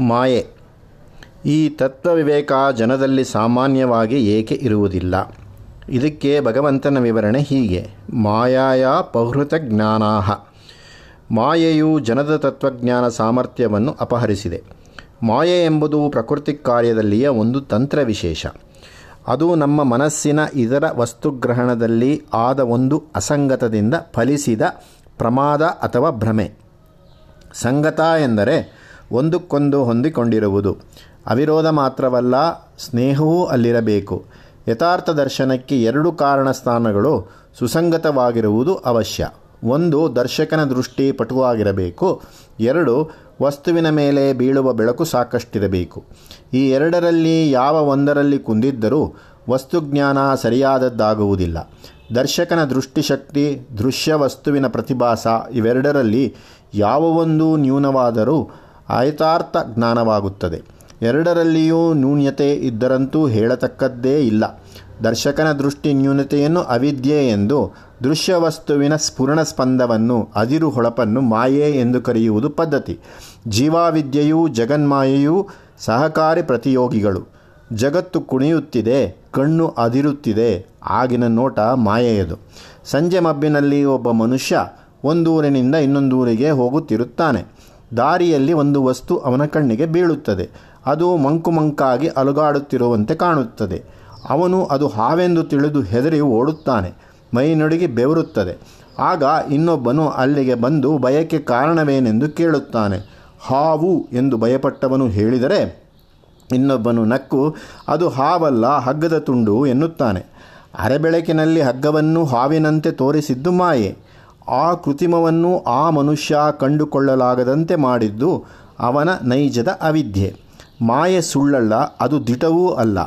ಮಾಯೆ. ಈ ತತ್ವವಿವೇಕ ಜನದಲ್ಲಿ ಸಾಮಾನ್ಯವಾಗಿ ಏಕೆ ಇರುವುದಿಲ್ಲ? ಇದಕ್ಕೆ ಭಗವಂತನ ವಿವರಣೆ ಹೀಗೆ. ಮಾಯಾಯ ಪೌಹೃತ ಜ್ಞಾನಾಹ ಮಾಯೆಯು ಜನದ ತತ್ವಜ್ಞಾನ ಸಾಮರ್ಥ್ಯವನ್ನು ಅಪಹರಿಸಿದೆ. ಮಾಯೆ ಎಂಬುದು ಪ್ರಕೃತಿ ಕಾರ್ಯದಲ್ಲಿಯ ಒಂದು ತಂತ್ರ ವಿಶೇಷ ಅದು ನಮ್ಮ ಮನಸ್ಸಿನ ಇದರ ವಸ್ತುಗ್ರಹಣದಲ್ಲಿ ಆದ ಒಂದು ಅಸಂಗತದಿಂದ ಫಲಿಸಿದ ಪ್ರಮಾದ ಅಥವಾ ಭ್ರಮೆ. ಸಂಗತ ಎಂದರೆ ಒಂದಕ್ಕೊಂದು ಹೊಂದಿಕೊಂಡಿರುವುದು. ಅವಿರೋಧ ಮಾತ್ರವಲ್ಲ, ಸ್ನೇಹವೂ ಅಲ್ಲಿರಬೇಕು. ಯಥಾರ್ಥ ದರ್ಶನಕ್ಕೆ ಎರಡು ಕಾರಣ ಸ್ಥಾನಗಳು ಸುಸಂಗತವಾಗಿರುವುದು ಅವಶ್ಯ. ಒಂದು, ದರ್ಶಕನ ದೃಷ್ಟಿ ಪಟುವಾಗಿರಬೇಕು. ಎರಡು, ವಸ್ತುವಿನ ಮೇಲೆ ಬೀಳುವ ಬೆಳಕು ಸಾಕಷ್ಟಿರಬೇಕು. ಈ ಎರಡರಲ್ಲಿ ಯಾವ ಒಂದರಲ್ಲಿ ಕುಂದಿದ್ದರೂ ವಸ್ತುಜ್ಞಾನ ಸರಿಯಾದದ್ದಾಗುವುದಿಲ್ಲ. ದರ್ಶಕನ ದೃಷ್ಟಿಶಕ್ತಿ ದೃಶ್ಯ ವಸ್ತುವಿನ ಪ್ರತಿಭಾಸ ಇವೆರಡರಲ್ಲಿ ಯಾವ ಒಂದು ನ್ಯೂನವಾದರೂ ಆಯತಾರ್ಥ ಜ್ಞಾನವಾಗುತ್ತದೆ. ಎರಡರಲ್ಲಿಯೂ ನ್ಯೂನ್ಯತೆ ಇದ್ದರಂತೂ ಹೇಳತಕ್ಕದ್ದೇ ಇಲ್ಲ. ದರ್ಶಕನ ದೃಷ್ಟಿ ನ್ಯೂನತೆಯನ್ನು ಅವಿದ್ಯೆ ಎಂದು, ದೃಶ್ಯವಸ್ತುವಿನ ಸ್ಫುರಣ ಸ್ಪಂದವನ್ನು, ಅದಿರು ಹೊಳಪನ್ನು ಮಾಯೆ ಎಂದು ಕರೆಯುವುದು ಪದ್ಧತಿ. ಜೀವಾವಿದ್ಯೆಯೂ ಜಗನ್ಮಾಯೆಯೂ ಸಹಕಾರಿ ಪ್ರತಿಯೋಗಿಗಳು. ಜಗತ್ತು ಕುಣಿಯುತ್ತಿದೆ, ಕಣ್ಣು ಅದಿರುತ್ತಿದೆ, ಆಗಿನ ನೋಟ ಮಾಯೆಯದು. ಸಂಜೆ ಮಬ್ಬಿನಲ್ಲಿ ಒಬ್ಬ ಮನುಷ್ಯ ಒಂದೂರಿನಿಂದ ಇನ್ನೊಂದೂರಿಗೆ ಹೋಗುತ್ತಿರುತ್ತಾನೆ. ದಾರಿಯಲ್ಲಿ ಒಂದು ವಸ್ತು ಅವನ ಕಣ್ಣಿಗೆ ಬೀಳುತ್ತದೆ. ಅದು ಮಂಕುಮಂಕಾಗಿ ಅಲುಗಾಡುತ್ತಿರುವಂತೆ ಕಾಣುತ್ತದೆ. ಅವನು ಅದು ಹಾವೆಂದು ತಿಳಿದು ಹೆದರಿ ಓಡುತ್ತಾನೆ. ಮೈ ನಡುಗಿ ಬೆವರುತ್ತದೆ. ಆಗ ಇನ್ನೊಬ್ಬನು ಅಲ್ಲಿಗೆ ಬಂದು ಭಯಕ್ಕೆ ಕಾರಣವೇನೆಂದು ಕೇಳುತ್ತಾನೆ. ಹಾವು ಎಂದು ಭಯಪಟ್ಟವನು ಹೇಳಿದರೆ ಇನ್ನೊಬ್ಬನು ನಕ್ಕು, ಅದು ಹಾವಲ್ಲ, ಹಗ್ಗದ ತುಂಡು ಎನ್ನುತ್ತಾನೆ. ಅರೆಬೆಳಕಿನಲ್ಲಿ ಹಗ್ಗವನ್ನು ಹಾವಿನಂತೆ ತೋರಿಸಿದ್ದು ಮಾಯೆ. ಆ ಕೃತಿಮವನ್ನು ಆ ಮನುಷ್ಯ ಕಂಡುಕೊಳ್ಳಲಾಗದಂತೆ ಮಾಡಿದ್ದು ಅವನ ನೈಜದ ಅವಿದ್ಯೆ. ಮಾಯೆ ಸುಳ್ಳಲ್ಲ, ಅದು ದಿಟವೂ ಅಲ್ಲ.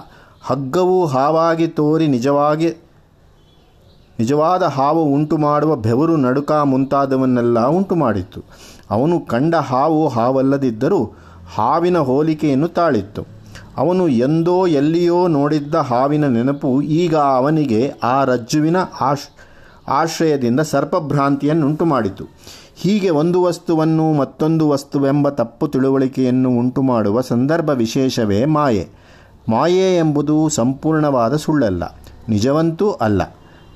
ಹಗ್ಗವು ಹಾವಾಗಿ ತೋರಿ ನಿಜವಾಗಿ, ನಿಜವಾದ ಹಾವು ಉಂಟು ಮಾಡುವ ಬೆವರು ನಡುಕ ಮುಂತಾದವನ್ನೆಲ್ಲ ಉಂಟು ಮಾಡಿತ್ತು ಅವನು ಕಂಡ ಹಾವು ಹಾವಲ್ಲದಿದ್ದರೂ ಹಾವಿನ ಹೋಲಿಕೆಯನ್ನು ತಾಳಿತ್ತು. ಅವನು ಎಂದೋ ಎಲ್ಲಿಯೋ ನೋಡಿದ್ದ ಹಾವಿನ ನೆನಪು ಈಗ ಅವನಿಗೆ ಆ ರಜ್ಜುವಿನ ಆಶ್ ಆಶ್ರಯದಿಂದ ಸರ್ಪಭ್ರಾಂತಿಯನ್ನುಂಟು ಮಾಡಿತು ಹೀಗೆ ಒಂದು ವಸ್ತುವನ್ನು ಮತ್ತೊಂದು ವಸ್ತುವೆಂಬ ತಪ್ಪು ತಿಳುವಳಿಕೆಯನ್ನು ಉಂಟು ಮಾಡುವ ಸಂದರ್ಭ ವಿಶೇಷವೇ ಮಾಯೆ. ಮಾಯೆ ಎಂಬುದು ಸಂಪೂರ್ಣವಾದ ಸುಳ್ಳಲ್ಲ, ನಿಜವಂತೂ ಅಲ್ಲ.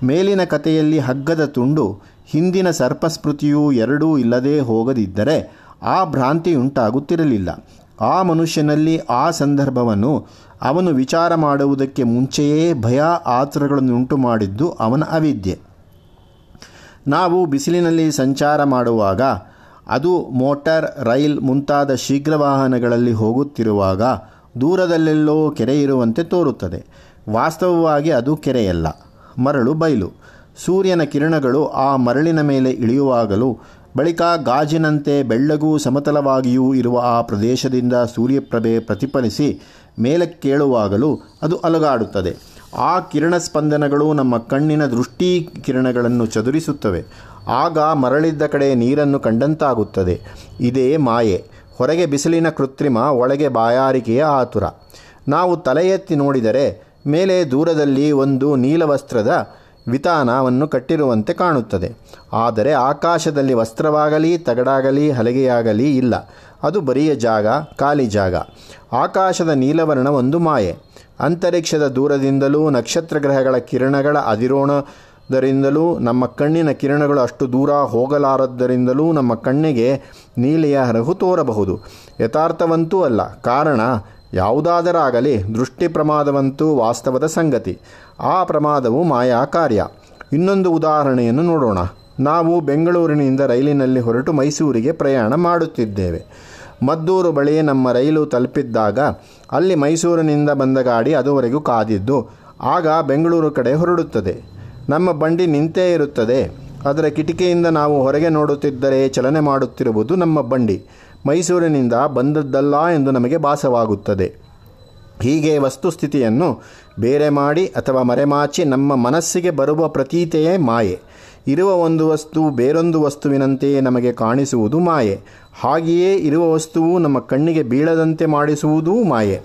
ಮೇಲಿನ ಕಥೆಯಲ್ಲಿ ಹಗ್ಗದ ತುಂಡು, ಹಿಂದಿನ ಸರ್ಪಸ್ಮೃತಿಯೂ ಎರಡೂ ಇಲ್ಲದೇ ಹೋಗದಿದ್ದರೆ ಆ ಭ್ರಾಂತಿಯುಂಟಾಗುತ್ತಿರಲಿಲ್ಲ. ಆ ಮನುಷ್ಯನಲ್ಲಿ ಆ ಸಂದರ್ಭವನ್ನು ಅವನು ವಿಚಾರ ಮಾಡುವುದಕ್ಕೆ ಮುಂಚೆಯೇ ಭಯ ಆತುರಗಳನ್ನುಂಟು ಮಾಡಿದ್ದು ಅವನ ಅವಿದ್ಯೆ. ನಾವು ಬಿಸಿಲಿನಲ್ಲಿ ಸಂಚಾರ ಮಾಡುವಾಗ, ಅದು ಮೋಟಾರ್, ರೈಲ್ ಮುಂತಾದ ಶೀಘ್ರ ವಾಹನಗಳಲ್ಲಿ ಹೋಗುತ್ತಿರುವಾಗ ದೂರದಲ್ಲೆಲ್ಲೋ ಕೆರೆ ಇರುವಂತೆ ತೋರುತ್ತದೆ. ವಾಸ್ತವವಾಗಿ ಅದು ಕೆರೆಯಲ್ಲ, ಮರಳು ಬಯಲು. ಸೂರ್ಯನ ಕಿರಣಗಳು ಆ ಮರಳಿನ ಮೇಲೆ ಇಳಿಯುವಾಗಲೂ ಬಳಿಕ ಗಾಜಿನಂತೆ ಬೆಳ್ಳಗೂ ಸಮತಲವಾಗಿಯೂ ಇರುವ ಆ ಪ್ರದೇಶದಿಂದ ಸೂರ್ಯಪ್ರಭೆ ಪ್ರತಿಫಲಿಸಿ ಮೇಲಕ್ಕೇಳುವಾಗಲೂ ಅದು ಅಲುಗಾಡುತ್ತದೆ. ಆ ಕಿರಣ ಸ್ಪಂದನಗಳು ನಮ್ಮ ಕಣ್ಣಿನ ದೃಷ್ಟಿ ಕಿರಣಗಳನ್ನು ಚದುರಿಸುತ್ತವೆ. ಆಗ ಮರಳಿದ್ದ ಕಡೆ ನೀರನ್ನು ಕಂಡಂತಾಗುತ್ತದೆ. ಇದೇ ಮಾಯೆ. ಹೊರಗೆ ಬಿಸಿಲಿನ ಕೃತ್ರಿಮ, ಒಳಗೆ ಬಾಯಾರಿಕೆಯ ಆತುರ. ನಾವು ತಲೆ ನೋಡಿದರೆ ಮೇಲೆ ದೂರದಲ್ಲಿ ಒಂದು ನೀಲವಸ್ತ್ರದ ವಿತಾನವನ್ನು ಕಟ್ಟಿರುವಂತೆ ಕಾಣುತ್ತದೆ. ಆದರೆ ಆಕಾಶದಲ್ಲಿ ವಸ್ತ್ರವಾಗಲಿ, ತಗಡಾಗಲಿ, ಹಲಗೆಯಾಗಲಿ ಇಲ್ಲ. ಅದು ಬರಿಯ ಜಾಗ, ಖಾಲಿ ಜಾಗ. ಆಕಾಶದ ನೀಲವರ್ಣ ಒಂದು ಮಾಯೆ. ಅಂತರಿಕ್ಷದ ದೂರದಿಂದಲೂ ನಕ್ಷತ್ರ ಗ್ರಹಗಳ ಕಿರಣಗಳ ಅದಿರೋಣದರಿಂದಲೂ, ನಮ್ಮ ಕಣ್ಣಿನ ಕಿರಣಗಳು ಅಷ್ಟು ದೂರ ಹೋಗಲಾರದ್ದರಿಂದಲೂ ನಮ್ಮ ಕಣ್ಣಿಗೆ ನೀಲಿಯ ಹರಹು ತೋರಬಹುದು. ಯಥಾರ್ಥವಂತೂ ಅಲ್ಲ. ಕಾರಣ, ಯಾವುದಾದರಾಗಲಿ ದೃಷ್ಟಿ ಪ್ರಮಾದವಂತೂ ವಾಸ್ತವದ ಸಂಗತಿ. ಆ ಪ್ರಮಾದವು ಮಾಯಾ ಕಾರ್ಯ. ಇನ್ನೊಂದು ಉದಾಹರಣೆಯನ್ನು ನೋಡೋಣ. ನಾವು ಬೆಂಗಳೂರಿನಿಂದ ರೈಲಿನಲ್ಲಿ ಹೊರಟು ಮೈಸೂರಿಗೆ ಪ್ರಯಾಣ ಮಾಡುತ್ತಿದ್ದೇವೆ. ಮದ್ದೂರು ಬಳಿ ನಮ್ಮ ರೈಲು ತಲುಪಿದ್ದಾಗ ಅಲ್ಲಿ ಮೈಸೂರಿನಿಂದ ಬಂದ ಗಾಡಿ ಅದುವರೆಗೂ ಕಾದಿದ್ದು. ಆಗ ಬೆಂಗಳೂರು ಕಡೆ ಹೊರಡುತ್ತದೆ. ನಮ್ಮ ಬಂಡಿ ನಿಂತೇ ಇರುತ್ತದೆ. ಅದರ ಕಿಟಕಿಯಿಂದ ನಾವು ಹೊರಗೆ ನೋಡುತ್ತಿದ್ದರೆ ಚಲನೆ ಮಾಡುತ್ತಿರುವುದು ನಮ್ಮ ಬಂಡಿ. ಮೈಸೂರಿನಿಂದ ಬಂದದ್ದಲ್ಲ ಎಂದು ನಮಗೆ ಭಾಸವಾಗುತ್ತದೆ. ಹೀಗೆ ವಸ್ತುಸ್ಥಿತಿಯನ್ನು ಬೇರೆ ಮಾಡಿ ಅಥವಾ ಮರೆಮಾಚಿ ನಮ್ಮ ಮನಸ್ಸಿಗೆ ಬರುವ ಪ್ರತೀತೆಯೇ ಮಾಯೆ. ಇರುವ ಒಂದು ವಸ್ತು ಬೇರೊಂದು ವಸ್ತುವಿನಂತೆಯೇ ನಮಗೆ ಕಾಣಿಸುವುದು ಮಾಯೆ. ಹಾಗೆಯೇ ಇರುವ ವಸ್ತುವು ನಮ್ಮ ಕಣ್ಣಿಗೆ ಬೀಳದಂತೆ ಮಾಡಿಸುವುದೂ ಮಾಯೆ.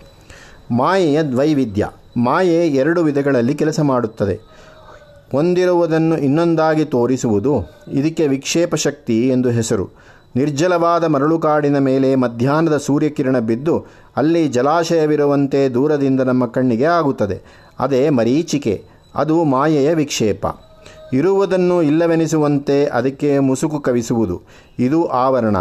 ಮಾಯೆಯ ದ್ವೈವಿಧ್ಯ. ಮಾಯೆ ಎರಡು ವಿಧಗಳಲ್ಲಿ ಕೆಲಸ ಮಾಡುತ್ತದೆ. ಒಂದಿರುವುದನ್ನು ಇನ್ನೊಂದಾಗಿ ತೋರಿಸುವುದು ಇದಕ್ಕೆ ವಿಕ್ಷೇಪ ಶಕ್ತಿ ಎಂದು ಹೆಸರು. ನಿರ್ಜಲವಾದ ಮರಳುಕಾಡಿನ ಮೇಲೆ ಮಧ್ಯಾಹ್ನದ ಸೂರ್ಯಕಿರಣ ಬಿದ್ದು ಅಲ್ಲಿ ಜಲಾಶಯವಿರುವಂತೆ ದೂರದಿಂದ ನಮ್ಮ ಕಣ್ಣಿಗೆ ಆಗುತ್ತದೆ. ಅದೇ ಮರೀಚಿಕೆ. ಅದು ಮಾಯೆಯ ವಿಕ್ಷೇಪ. ಇರುವುದನ್ನು ಇಲ್ಲವೆನಿಸುವಂತೆ ಅದಕ್ಕೆ ಮುಸುಕು ಕವಿಸುವುದು. ಇದು ಆವರಣ.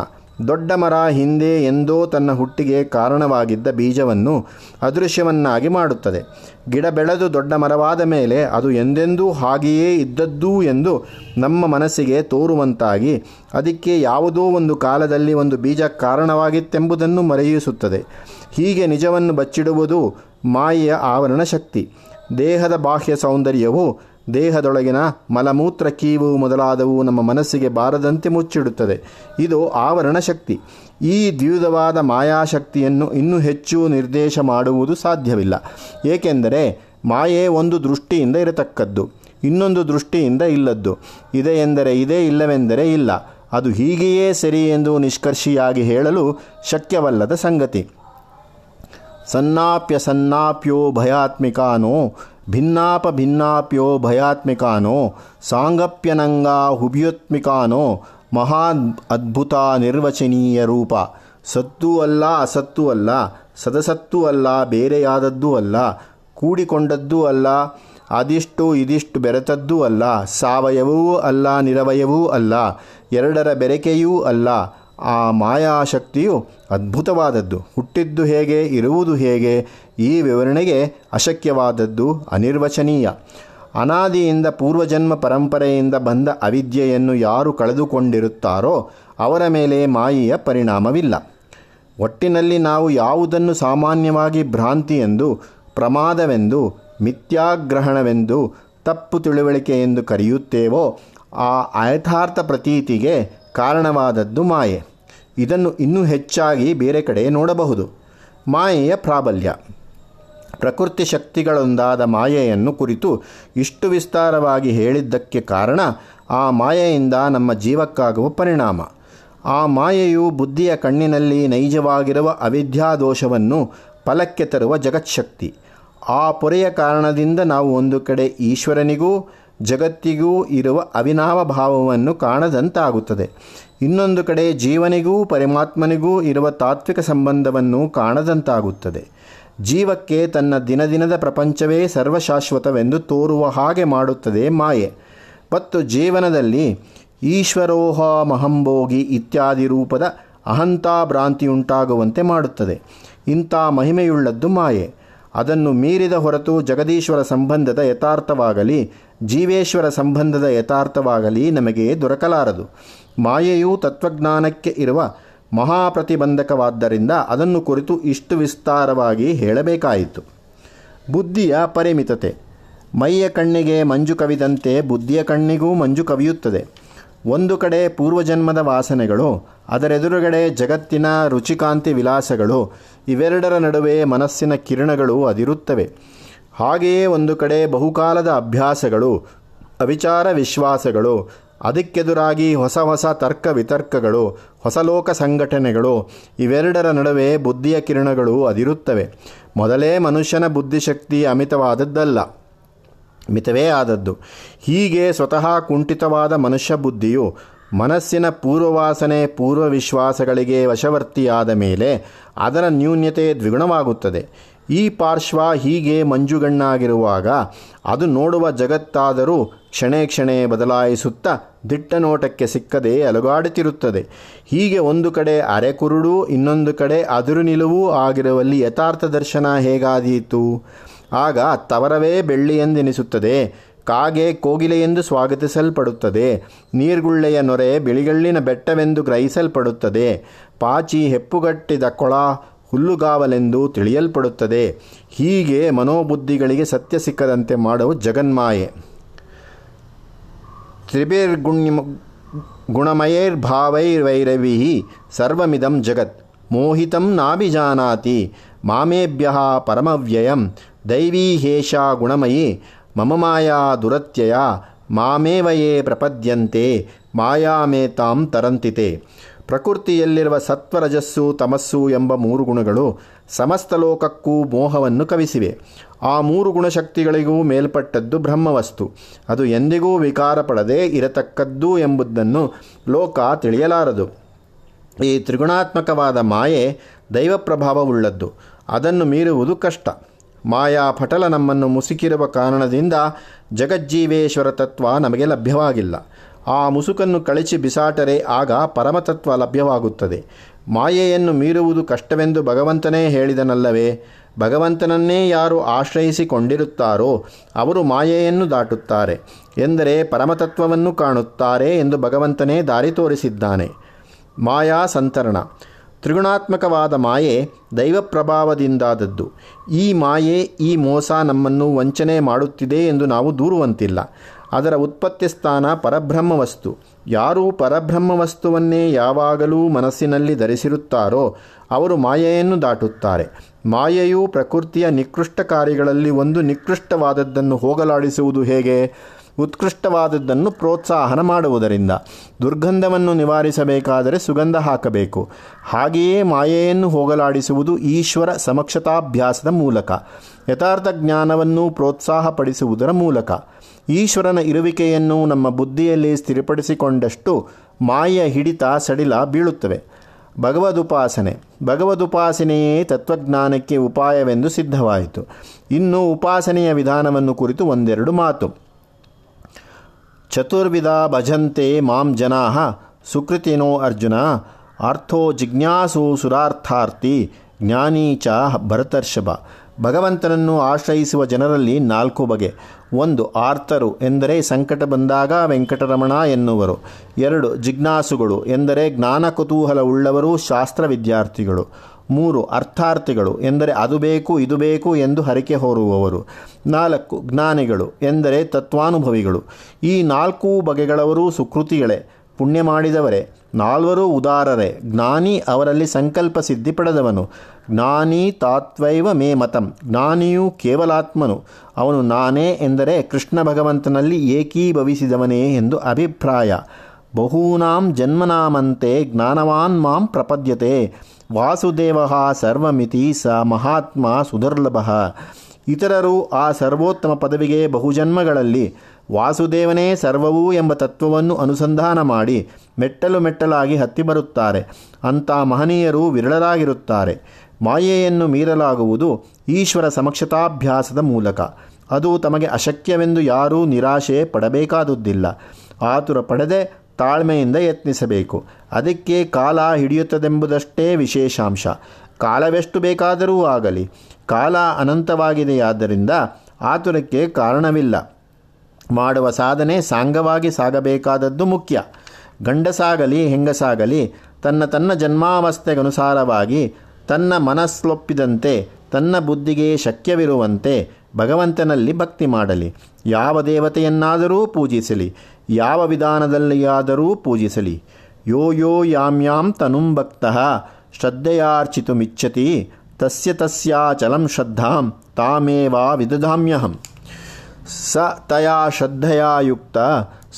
ದೊಡ್ಡ ಮರ ಹಿಂದೆ ಎಂದೋ ತನ್ನ ಹುಟ್ಟಿಗೆ ಕಾರಣವಾಗಿದ್ದ ಬೀಜವನ್ನು ಅದೃಶ್ಯವನ್ನಾಗಿ ಮಾಡುತ್ತದೆ. ಗಿಡ ಬೆಳೆದು ದೊಡ್ಡ ಮರವಾದ ಮೇಲೆ ಅದು ಎಂದೆಂದೂ ಹಾಗೆಯೇ ಇದ್ದದ್ದು ಎಂದು ನಮ್ಮ ಮನಸ್ಸಿಗೆ ತೋರುವಂತಾಗಿ ಅದಕ್ಕೆ ಯಾವುದೋ ಒಂದು ಕಾಲದಲ್ಲಿ ಒಂದು ಬೀಜ ಕಾರಣವಾಗಿತ್ತೆಂಬುದನ್ನು ಮರೆಯಿಸುತ್ತದೆ. ಹೀಗೆ ನಿಜವನ್ನು ಬಚ್ಚಿಡುವುದು ಮಾಯೆಯ ಆವರಣ ಶಕ್ತಿ. ದೇಹದ ಬಾಹ್ಯ ಸೌಂದರ್ಯವು ದೇಹದೊಳಗಿನ ಮಲಮೂತ್ರ ಕೀವು ಮೊದಲಾದವು ನಮ್ಮ ಮನಸ್ಸಿಗೆ ಬಾರದಂತೆ ಮುಚ್ಚಿಡುತ್ತದೆ. ಇದು ಆವರಣ ಶಕ್ತಿ ಈ ದ್ವಿಧವಾದ ಮಾಯಾಶಕ್ತಿಯನ್ನು ಇನ್ನೂ ಹೆಚ್ಚು ನಿರ್ದೇಶ ಮಾಡುವುದು ಸಾಧ್ಯವಿಲ್ಲ. ಏಕೆಂದರೆ ಮಾಯೆ ಒಂದು ದೃಷ್ಟಿಯಿಂದ ಇರತಕ್ಕದ್ದು, ಇನ್ನೊಂದು ದೃಷ್ಟಿಯಿಂದ ಇಲ್ಲದ್ದು. ಇದೆ ಎಂದರೆ ಇದೇ, ಇಲ್ಲವೆಂದರೆ ಇಲ್ಲ. ಅದು ಹೀಗೆಯೇ ಸರಿ ಎಂದು ನಿಷ್ಕರ್ಷಿಯಾಗಿ ಹೇಳಲು ಶಕ್ಯವಲ್ಲದ ಸಂಗತಿ. ಸನ್ನಾಪ್ಯ ಸನ್ನಾಪ್ಯೋ ಭಯಾತ್ಮಿಕಾನೋ ಭಿನ್ನಾಪ ಭಿನ್ನಾಪ್ಯೋ ಭಯಾತ್ಮಿಕಾನೋ, ಸಾಂಗಪ್ಯನಂಗ ಹುಬ್ಯೋತ್ಮಿಕಾನೋ ಮಹಾ ಅದ್ಭುತ ನಿರ್ವಚನೀಯ ರೂಪ. ಸತ್ತೂ ಅಲ್ಲ, ಅಸತ್ತೂ ಅಲ್ಲ, ಸದಸತ್ತೂ ಅಲ್ಲ, ಬೇರೆಯಾದದ್ದೂ ಅಲ್ಲ, ಕೂಡಿಕೊಂಡದ್ದೂ ಅಲ್ಲ ಅದಿಷ್ಟು ಇದಿಷ್ಟು ಬೆರೆತದ್ದೂ ಅಲ್ಲ ಸಾವಯವವೂ ಅಲ್ಲ, ನಿರವಯವೂ ಅಲ್ಲ, ಎರಡರ ಬೆರಕೆಯೂ ಅಲ್ಲ ಆ ಮಾಯಾಶಕ್ತಿಯು ಅದ್ಭುತವಾದದ್ದು. ಹುಟ್ಟಿದ್ದು ಹೇಗೆ, ಇರುವುದು ಹೇಗೆ, ಈ ವಿವರಣೆಗೆ ಅಶಕ್ಯವಾದದ್ದು ಅನಿರ್ವಚನೀಯ. ಅನಾದಿಯಿಂದ ಪೂರ್ವಜನ್ಮ ಪರಂಪರೆಯಿಂದ ಬಂದ ಅವಿದ್ಯೆಯನ್ನು ಯಾರು ಕಳೆದುಕೊಂಡಿರುತ್ತಾರೋ ಅವರ ಮೇಲೆ ಮಾಯಿಯ ಪರಿಣಾಮವಿಲ್ಲ. ಒಟ್ಟಿನಲ್ಲಿ ನಾವು ಯಾವುದನ್ನು ಸಾಮಾನ್ಯವಾಗಿ ಭ್ರಾಂತಿ ಎಂದು, ಪ್ರಮಾದವೆಂದು, ಮಿಥ್ಯಾಗ್ರಹಣವೆಂದು, ತಪ್ಪು ತಿಳುವಳಿಕೆ ಎಂದು ಕರೆಯುತ್ತೇವೋ, ಆ ಯಥಾರ್ಥ ಪ್ರತೀತಿಗೆ ಕಾರಣವಾದದ್ದು ಮಾಯೆ. ಇದನ್ನು ಇನ್ನೂ ಹೆಚ್ಚಾಗಿ ಬೇರೆ ಕಡೆ ನೋಡಬಹುದು. ಮಾಯೆಯ ಪ್ರಾಬಲ್ಯ. ಪ್ರಕೃತಿ ಶಕ್ತಿಗಳೊಂದಾದ ಮಾಯೆಯನ್ನು ಕುರಿತು ಇಷ್ಟು ವಿಸ್ತಾರವಾಗಿ ಹೇಳಿದ್ದಕ್ಕೆ ಕಾರಣ ಆ ಮಾಯೆಯಿಂದ ನಮ್ಮ ಜೀವಕ್ಕಾಗುವ ಪರಿಣಾಮ. ಆ ಮಾಯೆಯು ಬುದ್ಧಿಯ ಕಣ್ಣಿನಲ್ಲಿ ನೈಜವಾಗಿರುವ ಅವಿದ್ಯಾದೋಷವನ್ನು ಫಲಕ್ಕೆ ತರುವ ಜಗತ್ಶಕ್ತಿ. ಆ ಪೊರೆಯ ಕಾರಣದಿಂದ ನಾವು ಒಂದು ಕಡೆ ಈಶ್ವರನಿಗೂ ಜಗತ್ತಿಗೂ ಇರುವ ಅವಿನಾವ ಭಾವವನ್ನು ಕಾಣದಂತಾಗುತ್ತದೆ. ಇನ್ನೊಂದು ಕಡೆ ಜೀವನಿಗೂ ಪರಮಾತ್ಮನಿಗೂ ಇರುವ ತಾತ್ವಿಕ ಸಂಬಂಧವನ್ನು ಕಾಣದಂತಾಗುತ್ತದೆ. ಜೀವಕ್ಕೆ ತನ್ನ ದಿನದಿನದ ಪ್ರಪಂಚವೇ ಸರ್ವಶಾಶ್ವತವೆಂದು ತೋರುವ ಹಾಗೆ ಮಾಡುತ್ತದೆ ಮಾಯೆ. ಮತ್ತು ಜೀವನದಲ್ಲಿ ಈಶ್ವರೋಹ ಮಹಂಭೋಗಿ ಇತ್ಯಾದಿ ರೂಪದ ಅಹಂತಾ ಭ್ರಾಂತಿಯುಂಟಾಗುವಂತೆ ಮಾಡುತ್ತದೆ. ಇಂಥ ಮಹಿಮೆಯುಳ್ಳದ್ದು ಮಾಯೆ. ಅದನ್ನು ಮೀರಿದ ಹೊರತು ಜಗದೀಶ್ವರ ಸಂಬಂಧದ ಯಥಾರ್ಥವಾಗಲಿ, ಜೀವೇಶ್ವರ ಸಂಬಂಧದ ಯಥಾರ್ಥವಾಗಲಿ ನಮಗೆ ದೊರಕಲಾರದು. ಮಾಯೆಯು ತತ್ವಜ್ಞಾನಕ್ಕೆ ಇರುವ ಮಹಾಪ್ರತಿಬಂಧಕವಾದ್ದರಿಂದ ಅದನ್ನು ಕುರಿತು ಇಷ್ಟು ವಿಸ್ತಾರವಾಗಿ ಹೇಳಬೇಕಾಯಿತು. ಬುದ್ಧಿಯ ಪರಿಮಿತತೆ. ಮೈಯ ಕಣ್ಣಿಗೆ ಮಂಜು ಕವಿದಂತೆ ಬುದ್ಧಿಯ ಕಣ್ಣಿಗೂ ಮಂಜು ಕವಿಯುತ್ತದೆ. ಒಂದು ಕಡೆ ಪೂರ್ವಜನ್ಮದ ವಾಸನೆಗಳು ಅದರೆದುರುಗಡೆ ಜಗತ್ತಿನ ರುಚಿಕಾಂತಿ ವಿಲಾಸಗಳು, ಇವೆರಡರ ನಡುವೆ ಮನಸ್ಸಿನ ಕಿರಣಗಳು ಅದಿರುತ್ತವೆ. ಹಾಗೆಯೇ ಒಂದು ಕಡೆ ಬಹುಕಾಲದ ಅಭ್ಯಾಸಗಳು, ಅವಿಚಾರ ವಿಶ್ವಾಸಗಳು, ಅದಕ್ಕೆದುರಾಗಿ ಹೊಸ ಹೊಸ ತರ್ಕ ವಿತರ್ಕಗಳು, ಹೊಸ ಲೋಕ ಸಂಘಟನೆಗಳು, ಇವೆರಡರ ನಡುವೆ ಬುದ್ಧಿಯ ಕಿರಣಗಳು ಅದಿರುತ್ತವೆ. ಮೊದಲೇ ಮನುಷ್ಯನ ಬುದ್ಧಿಶಕ್ತಿ ಅಮಿತವಾದದ್ದಲ್ಲ. ಮಿತವೇ ಆದದ್ದು. ಹೀಗೆ ಸ್ವತಃ ಕುಂಠಿತವಾದ ಮನುಷ್ಯ ಬುದ್ಧಿಯು ಮನಸ್ಸಿನ ಪೂರ್ವವಾಸನೆ ಪೂರ್ವ ವಿಶ್ವಾಸಗಳಿಗೆ ವಶವರ್ತಿಯಾದ ಮೇಲೆ ಅದರ ನ್ಯೂನ್ಯತೆ ದ್ವಿಗುಣವಾಗುತ್ತದೆ. ಈ ಪಾರ್ಶ್ವ ಹೀಗೆ ಮಂಜುಗಣ್ಣಾಗಿರುವಾಗ ಅದು ನೋಡುವ ಜಗತ್ತಾದರೂ ಕ್ಷಣೇ ಕ್ಷಣೇ ಬದಲಾಯಿಸುತ್ತಾ ದಿಟ್ಟ ನೋಟಕ್ಕೆ ಸಿಕ್ಕದೆ ಅಲುಗಾಡುತ್ತಿರುತ್ತದೆ. ಹೀಗೆ ಒಂದು ಕಡೆ ಅರೆಕುರುಡು, ಇನ್ನೊಂದು ಕಡೆ ಅದುರು ನಿಲುವು ಆಗಿರುವಲ್ಲಿ ಯಥಾರ್ಥ ದರ್ಶನ ಹೇಗಾದೀತು? ಆಗ ತವರವೇ ಬೆಳ್ಳಿಯೆಂದೆನಿಸುತ್ತದೆ ಕಾಗೆ ಕೋಗಿಲೆಯೆಂದು ಸ್ವಾಗತಿಸಲ್ಪಡುತ್ತದೆ. ನೀರ್ಗುಳ್ಳೆಯ ನೊರೆ ಬಿಳಿಗಳ್ಳಿನ ಬೆಟ್ಟವೆಂದು ಗ್ರಹಿಸಲ್ಪಡುತ್ತದೆ. ಪಾಚಿ ಹೆಪ್ಪುಗಟ್ಟಿದ ಕೊಳ ಹುಲ್ಲುಗಾವಲೆಂದು ತಿಳಿಯಲ್ಪಡುತ್ತದೆ. ಹೀಗೆ ಮನೋಬುದ್ಧಿಗಳಿಗೆ ಸತ್ಯ ಸಿಕ್ಕದಂತೆ ಮಾಡುವ ಜಗನ್ಮಾಯೆ. ತ್ರಿಭಿರ್ಗುಣ್ಯ ಗುಣಮಯೈರ್ಭಾವೈರ್ವೈರವಿ ಸರ್ವಮಿದಂ ಜಗತ್ ಮೋಹಿತಂ ನಾಭಿಜಾನಾತಿ ಮಾಮೇಭ್ಯ ಪರಮವ್ಯಯಂ ದೈವೀ ಹೇಷ ಗುಣಮಯಿ ಮಮ ಮಾಯಾ ದುರತ್ಯಯ ಮಾಮೇವಯೇ ಪ್ರಪದ್ಯಂತೆ ಮಾಯಾಮೇತಾಂ ತರಂತಿತೆ. ಪ್ರಕೃತಿಯಲ್ಲಿರುವ ಸತ್ವರಜಸ್ಸು ತಮಸ್ಸು ಎಂಬ ಮೂರು ಗುಣಗಳು ಸಮಸ್ತ ಲೋಕಕ್ಕೂ ಮೋಹವನ್ನು ಕವಿಸಿವೆ. ಆ ಮೂರು ಗುಣಶಕ್ತಿಗಳಿಗೂ ಮೇಲ್ಪಟ್ಟದ್ದು ಬ್ರಹ್ಮವಸ್ತು. ಅದು ಎಂದಿಗೂ ವಿಕಾರ ಪಡದೆ ಇರತಕ್ಕದ್ದು ಎಂಬುದನ್ನು ಲೋಕ ತಿಳಿಯಲಾರದು. ಈ ತ್ರಿಗುಣಾತ್ಮಕವಾದ ಮಾಯೆ ದೈವ ಪ್ರಭಾವವುಳ್ಳದ್ದು ಅದನ್ನು ಮೀರುವುದು ಕಷ್ಟ. ಮಾಯಾ ಪಟಲ ನಮ್ಮನ್ನು ಮುಸುಕಿರುವ ಕಾರಣದಿಂದ ಜಗಜ್ಜೀವೇಶ್ವರ ತತ್ವ ನಮಗೆ ಲಭ್ಯವಾಗಿಲ್ಲ. ಆ ಮುಸುಕನ್ನು ಕಳಚಿ ಬಿಸಾಟರೆ ಆಗ ಪರಮತತ್ವ ಲಭ್ಯವಾಗುತ್ತದೆ. ಮಾಯೆಯನ್ನು ಮೀರುವುದು ಕಷ್ಟವೆಂದು ಭಗವಂತನೇ ಹೇಳಿದನಲ್ಲವೇ, ಭಗವಂತನನ್ನೇ ಯಾರು ಆಶ್ರಯಿಸಿಕೊಂಡಿರುತ್ತಾರೋ ಅವರು ಮಾಯೆಯನ್ನು ದಾಟುತ್ತಾರೆ ಎಂದರೆ ಪರಮತತ್ವವನ್ನು ಕಾಣುತ್ತಾರೆ ಎಂದು ಭಗವಂತನೇ ದಾರಿ ತೋರಿಸಿದ್ದಾನೆ. ಮಾಯಾ ಸಂತರಣ. ತ್ರಿಗುಣಾತ್ಮಕವಾದ ಮಾಯೆ ದೈವ ಪ್ರಭಾವದಿಂದಾದದ್ದು ಈ ಮಾಯೆ, ಈ ಮೋಸ ನಮ್ಮನ್ನು ವಂಚನೆ ಮಾಡುತ್ತಿದೆ ಎಂದು ನಾವು ದೂರುವಂತಿಲ್ಲ. ಅದರ ಉತ್ಪತ್ತಿ ಸ್ಥಾನ ಪರಬ್ರಹ್ಮ ವಸ್ತು ಯಾರು ಪರಬ್ರಹ್ಮ ವಸ್ತುವನ್ನೇ ಯಾವಾಗಲೂ ಮನಸ್ಸಿನಲ್ಲಿ ಧರಿಸಿರುತ್ತಾರೋ ಅವರು ಮಾಯೆಯನ್ನು ದಾಟುತ್ತಾರೆ. ಮಾಯೆಯು ಪ್ರಕೃತಿಯ ನಿಕೃಷ್ಟ ಕಾರ್ಯಗಳಲ್ಲಿ ಒಂದು ನಿಕೃಷ್ಟವಾದದ್ದನ್ನು ಹೋಗಲಾಡಿಸುವುದು ಹೇಗೆ? ಉತ್ಕೃಷ್ಟವಾದದ್ದನ್ನು ಪ್ರೋತ್ಸಾಹನ ಮಾಡುವುದರಿಂದ. ದುರ್ಗಂಧವನ್ನು ನಿವಾರಿಸಬೇಕಾದರೆ ಸುಗಂಧ ಹಾಕಬೇಕು. ಹಾಗೆಯೇ ಮಾಯೆಯನ್ನು ಹೋಗಲಾಡಿಸುವುದು ಈಶ್ವರ ಸಮಕ್ಷತಾಭ್ಯಾಸದ ಮೂಲಕ. ಯಥಾರ್ಥ ಜ್ಞಾನವನ್ನು ಪ್ರೋತ್ಸಾಹಪಡಿಸುವುದರ ಮೂಲಕ. ಈಶ್ವರನ ಇರುವಿಕೆಯನ್ನು ನಮ್ಮ ಬುದ್ಧಿಯಲ್ಲಿ ಸ್ಥಿರಪಡಿಸಿಕೊಂಡಷ್ಟು ಮಾಯ ಹಿಡಿತ ಸಡಿಲ ಬೀಳುತ್ತವೆ. ಭಗವದುಪಾಸನೆ. ಭಗವದುಪಾಸನೆಯೇ ತತ್ವಜ್ಞಾನಕ್ಕೆ ಉಪಾಯವೆಂದು ಸಿದ್ಧವಾಯಿತು. ಇನ್ನು ಉಪಾಸನೆಯ ವಿಧಾನವನ್ನು ಕುರಿತು ಒಂದೆರಡು ಮಾತು. ಚತುರ್ವಿಧ ಭಜಂತೆ ಮಾಂ ಜನಾ ಸುಕೃತಿನೋ ಅರ್ಜುನ ಅರ್ಥೋ ಜಿಜ್ಞಾಸು ಸುರಾರ್ಥಾರ್ಥಿ ಜ್ಞಾನೀ ಚ ಭರತರ್ಷಭ. ಭಗವಂತನನ್ನು ಆಶ್ರಯಿಸುವ ಜನರಲ್ಲಿ ನಾಲ್ಕು ಬಗೆ. ಒಂದು ಆರ್ತರು ಎಂದರೆ ಸಂಕಟ ಬಂದಾಗ ವೆಂಕಟರಮಣ ಎನ್ನುವರು. ಎರಡು ಜಿಜ್ಞಾಸುಗಳು ಎಂದರೆ ಜ್ಞಾನ ಕುತೂಹಲವುಳ್ಳವರು ಶಾಸ್ತ್ರ ವಿದ್ಯಾರ್ಥಿಗಳು. ಮೂರು ಅರ್ಥಾರ್ಥಿಗಳು ಎಂದರೆ ಅದು ಬೇಕು, ಇದು ಬೇಕು ಎಂದು ಹರಿಕೆ ಹೊರುವವರು. ನಾಲ್ಕು ಜ್ಞಾನಿಗಳು ಎಂದರೆ ತತ್ವಾನುಭವಿಗಳು. ಈ ನಾಲ್ಕು ಬಗೆಗಳವರು ಸುಕೃತಿಗಳೇ. ಪುಣ್ಯ ಮಾಡಿದವರೇ. ನಾಲ್ವರು ಉದಾರರೇ. ಜ್ಞಾನಿ ಅವರಲ್ಲಿ ಸಂಕಲ್ಪ ಸಿದ್ಧಿ ಪಡೆದವನು. ಜ್ಞಾನಿ ತಾತ್ವೈವ ಮೇ ಮತಂ. ಜ್ಞಾನಿಯು ಕೇವಲಾತ್ಮನು. ಅವನು ನಾನೇ ಎಂದರೆ ಕೃಷ್ಣ ಭಗವಂತನಲ್ಲಿ ಏಕೀಭವಿಸಿದವನೇ ಎಂದು ಅಭಿಪ್ರಾಯ. ಬಹೂನಾಂ ಜನ್ಮನಾಮಂತೆ ಜ್ಞಾನವಾನ್ ಮಾಂ ಪ್ರಪದ್ಯತೆ. ವಾಸುದೇವ ಸರ್ವಮಿತಿ ಸ ಮಹಾತ್ಮ ಸುಧರ್ಲಭ. ಇತರರು ಆ ಸರ್ವೋತ್ತಮ ಪದವಿಗೆ ಬಹುಜನ್ಮಗಳಲ್ಲಿ ವಾಸುದೇವನೇ ಸರ್ವವೂ ಎಂಬ ತತ್ವವನ್ನು ಅನುಸಂಧಾನ ಮಾಡಿ ಮೆಟ್ಟಲು ಮೆಟ್ಟಲಾಗಿ ಹತ್ತಿ ಬರುತ್ತಾರೆ. ಅಂಥ ಮಹನೀಯರು ವಿರಳರಾಗಿರುತ್ತಾರೆ. ಮಾಯೆಯನ್ನು ಮೀರಲಾಗುವುದು ಈಶ್ವರ ಸಮಕ್ಷತಾಭ್ಯಾಸದ ಮೂಲಕ. ಅದು ತಮಗೆ ಅಶಕ್ಯವೆಂದು ಯಾರೂ ನಿರಾಶೆ ಪಡಬೇಕಾದುದ್ದಿಲ್ಲ. ಆತುರ ಪಡೆದೆ ತಾಳ್ಮೆಯಿಂದ ಯತ್ನಿಸಬೇಕು. ಅದಕ್ಕೆ ಕಾಲ ಹಿಡಿಯುತ್ತದೆಂಬುದಷ್ಟೇ ವಿಶೇಷಾಂಶ. ಕಾಲವೆಷ್ಟು ಬೇಕಾದರೂ ಆಗಲಿ. ಕಾಲ ಅನಂತವಾಗಿದೆಯಾದ್ದರಿಂದ ಆತುರಕ್ಕೆ ಕಾರಣವಿಲ್ಲ. ಮಾಡುವ ಸಾಧನೆ ಸಾಂಗವಾಗಿ ಸಾಗಬೇಕಾದದ್ದು ಮುಖ್ಯ. ಗಂಡಸಾಗಲಿ, ಹೆಂಗಸಾಗಲಿ, ತನ್ನ ತನ್ನ ಜನ್ಮಾವಸ್ಥೆಗನುಸಾರವಾಗಿ ತನ್ನ ಮನಸ್ಸೊಪ್ಪಿದಂತೆ, ತನ್ನ ಬುದ್ಧಿಗೆ ಶಕ್ಯವಿರುವಂತೆ ಭಗವಂತನಲ್ಲಿ ಭಕ್ತಿ ಮಾಡಲಿ. ಯಾವ ದೇವತೆಯನ್ನಾದರೂ ಪೂಜಿಸಲಿ. ಯಾವ ವಿಧಾನದಲ್ಲಿಯಾದರೂ ಪೂಜಿಸಲಿ. ಯೋ ಯೋ ಯಾಮ್ಯಾಂ ತನುಂ ಭಕ್ತಃ. ಶ್ರದ್ಧೆಯಾರ್ಚಿತುಮಿಚ್ಛತಿ. ತಸ್ಯ ತಸ್ಯಾಚಲಂ ಶ್ರದ್ಧಾಂ. ತಾಮೇವಾ ವಿದಧಾಮ್ಯಹಂ. ಸ ತಯಾ ಶ್ರದ್ಧೆಯಾ ಯುಕ್ತ.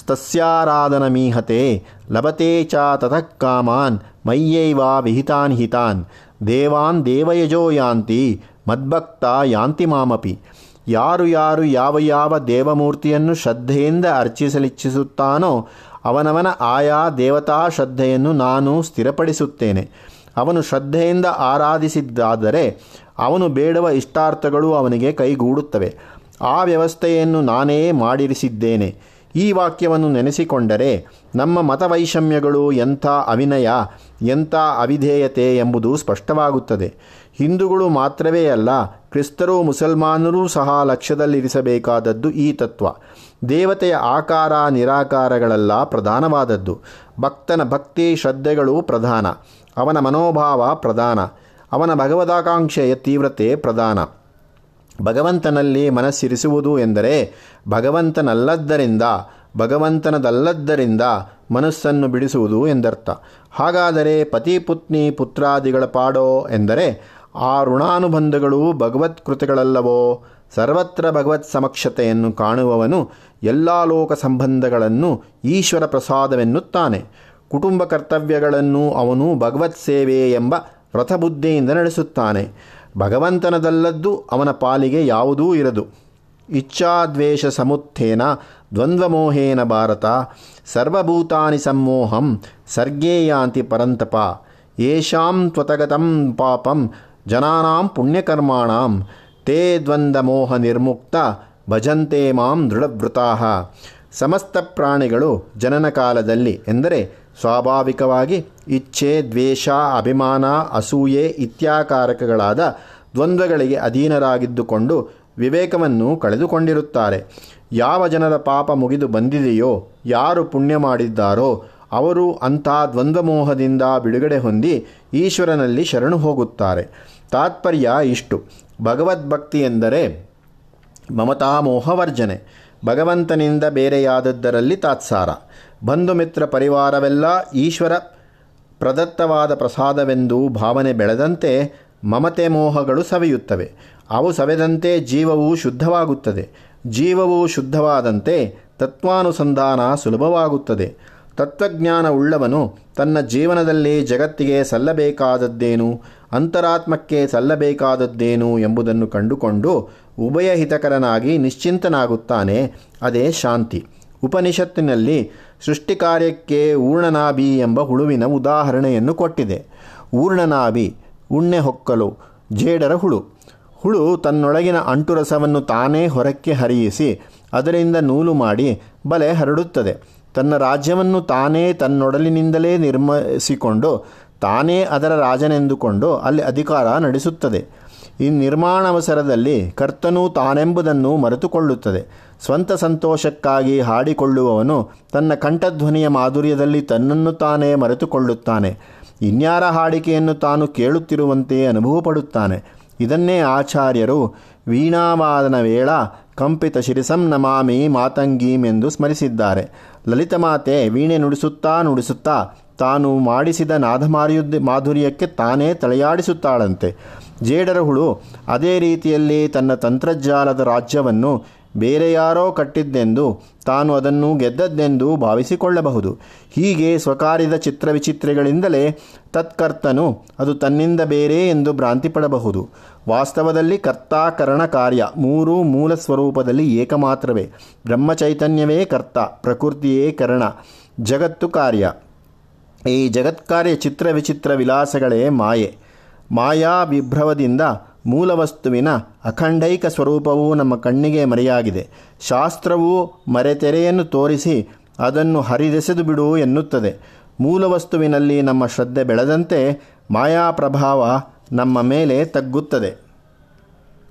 ತಸ್ಯಾರಾಧನಮೀಹತೆ ಲಭತೆ ಚ ತತಃ ಕಾಮಾನ್. ಮಯ್ಯೈವಾ ವಿಹಿತಾನ್ ಹಿತಾನ್. ದೇವಾನ್ ದೇವಯಜೋ ಯಾಂತಿ. ಮದ್ಭಕ್ತ ಯಾಂತಿ ಮಾಮಪಿ. ಯಾರು ಯಾರು ಯಾವ ಯಾವ ದೇವಮೂರ್ತಿಯನ್ನು ಶ್ರದ್ಧೆಯಿಂದ ಅರ್ಚಿಸಲಿಚ್ಛಿಸುತ್ತಾನೋ ಅವನವನ ಆಯಾ ದೇವತಾ ಶ್ರದ್ಧೆಯನ್ನು ನಾನು ಸ್ಥಿರಪಡಿಸುತ್ತೇನೆ. ಅವನು ಶ್ರದ್ಧೆಯಿಂದ ಆರಾಧಿಸಿದ್ದಾದರೆ ಅವನು ಬೇಡುವ ಇಷ್ಟಾರ್ಥಗಳು ಅವನಿಗೆ ಕೈಗೂಡುತ್ತವೆ. ಆ ವ್ಯವಸ್ಥೆಯನ್ನು ನಾನೇ ಮಾಡಿರಿಸಿದ್ದೇನೆ. ಈ ವಾಕ್ಯವನ್ನು ನೆನೆಸಿಕೊಂಡರೆ ನಮ್ಮ ಮತವೈಷಮ್ಯಗಳು ಎಂಥ ಅವಿನಯ ಎಂಥ ಅವಿಧೇಯತೆ ಎಂಬುದು ಸ್ಪಷ್ಟವಾಗುತ್ತದೆ. ಹಿಂದೂಗಳು ಮಾತ್ರವೇ ಅಲ್ಲ, ಕ್ರಿಸ್ತರು ಮುಸಲ್ಮಾನರೂ ಸಹ ಲಕ್ಷ್ಯದಲ್ಲಿರಿಸಬೇಕಾದದ್ದು ಈ ತತ್ವ. ದೇವತೆಯ ಆಕಾರ ನಿರಾಕಾರಗಳೆಲ್ಲ ಪ್ರಧಾನವಾದದ್ದು. ಭಕ್ತನ ಭಕ್ತಿ ಶ್ರದ್ಧೆಗಳು ಪ್ರಧಾನ. ಅವನ ಮನೋಭಾವ ಪ್ರಧಾನ. ಅವನ ಭಗವದಾಕಾಂಕ್ಷೆಯ ತೀವ್ರತೆ ಪ್ರಧಾನ. ಭಗವಂತನಲ್ಲಿ ಮನಸ್ಸಿರಿಸುವುದು ಎಂದರೆ ಭಗವಂತನಲ್ಲದ್ದರಿಂದ, ಭಗವಂತನದಲ್ಲದ್ದರಿಂದ ಮನಸ್ಸನ್ನು ಬಿಡಿಸುವುದು ಎಂದರ್ಥ. ಹಾಗಾದರೆ ಪತಿ ಪುತ್ನಿ ಪುತ್ರಾದಿಗಳ ಪಾಡೋ ಎಂದರೆ ಆ ಋಣಾನುಬಂಧಗಳು ಭಗವತ್ಕೃತಿಗಳಲ್ಲವೋ? ಸರ್ವತ್ರ ಭಗವತ್ ಸಮಕ್ಷತೆಯನ್ನು ಕಾಣುವವನು ಎಲ್ಲ ಲೋಕ ಸಂಬಂಧಗಳನ್ನು ಈಶ್ವರ ಪ್ರಸಾದವೆನ್ನುತ್ತಾನೆ. ಕುಟುಂಬ ಕರ್ತವ್ಯಗಳನ್ನು ಅವನು ಭಗವತ್ ಸೇವೆ ಎಂಬ ವ್ರತಬುದ್ಧಿಯಿಂದ ನಡೆಸುತ್ತಾನೆ. ಭಗವಂತನದಲ್ಲದ್ದು ಅವನ ಪಾಲಿಗೆ ಯಾವುದೂ ಇರದು. ಇಚ್ಛಾದ್ವೇಷ ಸಮುತ್ಥೇನ ದ್ವಂದ್ವಮೋಹೇನ ಭಾರತ ಸರ್ವಭೂತಾನಿ ಸಮ್ಮೋಹಂ ಸರ್ಗೇಯಾಂತಿ ಪರಂತಪ ಯೇಷಾಂ ತ್ವತಗತಂ ಪಾಪಂ ಜನಾನಾಂ ಪುಣ್ಯಕರ್ಮಾಣಾಂ ತೇ ದ್ವಂದ್ವಮೋಹ ನಿರ್ಮುಕ್ತ ಭಜಂತೆ ಮಾಂ ದೃಢವೃತಾ ಸಮಸ್ತ ಪ್ರಾಣಿಗಳು ಜನನ ಕಾಲದಲ್ಲಿ ಎಂದರೆ ಸ್ವಾಭಾವಿಕವಾಗಿ ಇಚ್ಛೆ, ದ್ವೇಷ, ಅಭಿಮಾನ, ಅಸೂಯೆ ಇತ್ಯಾಕಾರಕಗಳಾದ ದ್ವಂದ್ವಗಳಿಗೆ ಅಧೀನರಾಗಿದ್ದುಕೊಂಡು ವಿವೇಕವನ್ನು ಕಳೆದುಕೊಂಡಿರುತ್ತಾರೆ. ಯಾವ ಜನರ ಪಾಪ ಮುಗಿದು ಬಂದಿದೆಯೋ, ಯಾರು ಪುಣ್ಯ ಮಾಡಿದ್ದಾರೋ, ಅವರು ಅಂಥ ದ್ವಂದ್ವಮೋಹದಿಂದ ಬಿಡುಗಡೆ ಹೊಂದಿ ಈಶ್ವರನಲ್ಲಿ ಶರಣು ಹೋಗುತ್ತಾರೆ. ತಾತ್ಪರ್ಯ ಇಷ್ಟು. ಭಗವದ್ಭಕ್ತಿ ಎಂದರೆ ಮಮತಾಮೋಹವರ್ಜನೆ ಭಗವಂತನಿಂದ ಬೇರೆಯಾದದ್ದರಲ್ಲಿ ತಾತ್ಸಾರ. ಬಂಧು ಮಿತ್ರ ಪರಿವಾರವೆಲ್ಲ ಈಶ್ವರ ಪ್ರದತ್ತವಾದ ಪ್ರಸಾದವೆಂದು ಭಾವನೆ ಬೆಳೆದಂತೆ ಮಮತೆ ಮೋಹಗಳು ಸವೆಯುತ್ತವೆ. ಅವು ಸವೆದಂತೆ ಜೀವವು ಶುದ್ಧವಾಗುತ್ತದೆ. ಜೀವವು ಶುದ್ಧವಾದಂತೆ ತತ್ವಾನುಸಂಧಾನ ಸುಲಭವಾಗುತ್ತದೆ. ತತ್ವಜ್ಞಾನ ಉಳ್ಳವನು ತನ್ನ ಜೀವನದಲ್ಲಿ ಜಗತ್ತಿಗೆ ಸಲ್ಲಬೇಕಾದದ್ದೇನು, ಅಂತರಾತ್ಮಕ್ಕೆ ಸಲ್ಲಬೇಕಾದದ್ದೇನು ಎಂಬುದನ್ನು ಕಂಡುಕೊಂಡು ಉಭಯ ಹಿತಕರನಾಗಿ ನಿಶ್ಚಿಂತನಾಗುತ್ತಾನೆ. ಅದೇ ಶಾಂತಿ. ಉಪನಿಷತ್ತಿನಲ್ಲಿ ಸೃಷ್ಟಿಕಾರ್ಯಕ್ಕೆ ಊರ್ಣನಾಭಿ ಎಂಬ ಹುಳುವಿನ ಉದಾಹರಣೆಯನ್ನು ಕೊಟ್ಟಿದೆ. ಊರ್ಣನಾಭಿ, ಉಣ್ಣೆ ಹೊಕ್ಕಲು, ಜೇಡರ ಹುಳು. ಹುಳು ತನ್ನೊಳಗಿನ ಅಂಟುರಸವನ್ನು ತಾನೇ ಹೊರಕ್ಕೆ ಹರಿಯಿಸಿ ಅದರಿಂದ ನೂಲು ಮಾಡಿ ಬಲೆ ಹರಡುತ್ತದೆ. ತನ್ನ ರಾಜ್ಯವನ್ನು ತಾನೇ ತನ್ನೊಡಲಿನಿಂದಲೇ ನಿರ್ಮಿಸಿಕೊಂಡು ತಾನೇ ಅದರ ರಾಜನೆಂದುಕೊಂಡು ಅಲ್ಲಿ ಅಧಿಕಾರ ನಡೆಸುತ್ತದೆ. ಈ ನಿರ್ಮಾಣಾವಸರದಲ್ಲಿ ಕರ್ತನು ತಾನೆಂಬುದನ್ನು ಮರೆತುಕೊಳ್ಳುತ್ತದೆ. ಸ್ವಂತ ಸಂತೋಷಕ್ಕಾಗಿ ಹಾಡಿಕೊಳ್ಳುವವನು ತನ್ನ ಕಂಠಧ್ವನಿಯ ಮಾಧುರ್ಯದಲ್ಲಿ ತನ್ನನ್ನು ತಾನೇ ಮರೆತುಕೊಳ್ಳುತ್ತಾನೆ. ಇನ್ಯಾರ ಹಾಡಿಕೆಯನ್ನು ತಾನು ಕೇಳುತ್ತಿರುವಂತೆ ಅನುಭವಪಡುತ್ತಾನೆ. ಇದನ್ನೇ ಆಚಾರ್ಯರು ವೀಣಾವಾದನ ವೇಳ, ಕಂಪಿತ ಶಿರಿಸಂ ನಮಾಮಿ ಮಾತಂಗೀಂ ಎಂದು ಸ್ಮರಿಸಿದ್ದಾರೆ. ಲಲಿತಮಾತೆ ವೀಣೆ ನುಡಿಸುತ್ತಾ ನುಡಿಸುತ್ತಾ ತಾನು ಮಾಡಿಸಿದ ನಾದಮಾರ್ಯುದ್ಧ ಮಾಧುರ್ಯಕ್ಕೆ ತಾನೇ ತಲೆಯಾಡಿಸುತ್ತಾಳಂತೆ. ಜೇಡರ ಹುಳು ಅದೇ ರೀತಿಯಲ್ಲಿ ತನ್ನ ತಂತ್ರಜ್ಞಾನದ ರಾಜ್ಯವನ್ನು ಬೇರೆ ಯಾರೋ ಕಟ್ಟಿದ್ದೆಂದು ತಾನು ಅದನ್ನು ಗೆದ್ದದ್ದೆಂದು ಭಾವಿಸಿಕೊಳ್ಳಬಹುದು. ಹೀಗೆ ಸ್ವಕಾರ್ಯದ ಚಿತ್ರವಿಚಿತ್ರಗಳಿಂದಲೇ ತತ್ಕರ್ತನು ಅದು ತನ್ನಿಂದ ಬೇರೆ ಎಂದು ಭ್ರಾಂತಿ ಪಡಬಹುದು ವಾಸ್ತವದಲ್ಲಿ ಕರ್ತಾಕರಣ ಕಾರ್ಯ ಮೂರೂ ಮೂಲ ಸ್ವರೂಪದಲ್ಲಿ ಏಕಮಾತ್ರವೇ. ಬ್ರಹ್ಮಚೈತನ್ಯವೇ ಕರ್ತ, ಪ್ರಕೃತಿಯೇ ಕರಣ. ಜಗತ್ತು ಕಾರ್ಯ. ಈ ಜಗತ್ಕಾರ್ಯ ಚಿತ್ರ ವಿಚಿತ್ರ ವಿಲಾಸಗಳೇ ಮಾಯೆ. ಮಾಯಾ ವಿಭ್ರವದಿಂದ ಮೂಲವಸ್ತುವಿನ ಅಖಂಡೈಕ ಸ್ವರೂಪವು ನಮ್ಮ ಕಣ್ಣಿಗೆ ಮರೆಯಾಗಿದೆ. ಶಾಸ್ತ್ರವು ಮರೆತೆರೆಯನ್ನು ತೋರಿಸಿ ಅದನ್ನು ಹರಿದೆಸೆದು ಬಿಡು ಎನ್ನುತ್ತದೆ. ಮೂಲವಸ್ತುವಿನಲ್ಲಿ ನಮ್ಮ ಶ್ರದ್ಧೆ ಬೆಳೆದಂತೆ ಮಾಯಾ ಪ್ರಭಾವ ನಮ್ಮ ಮೇಲೆ ತಗ್ಗುತ್ತದೆ.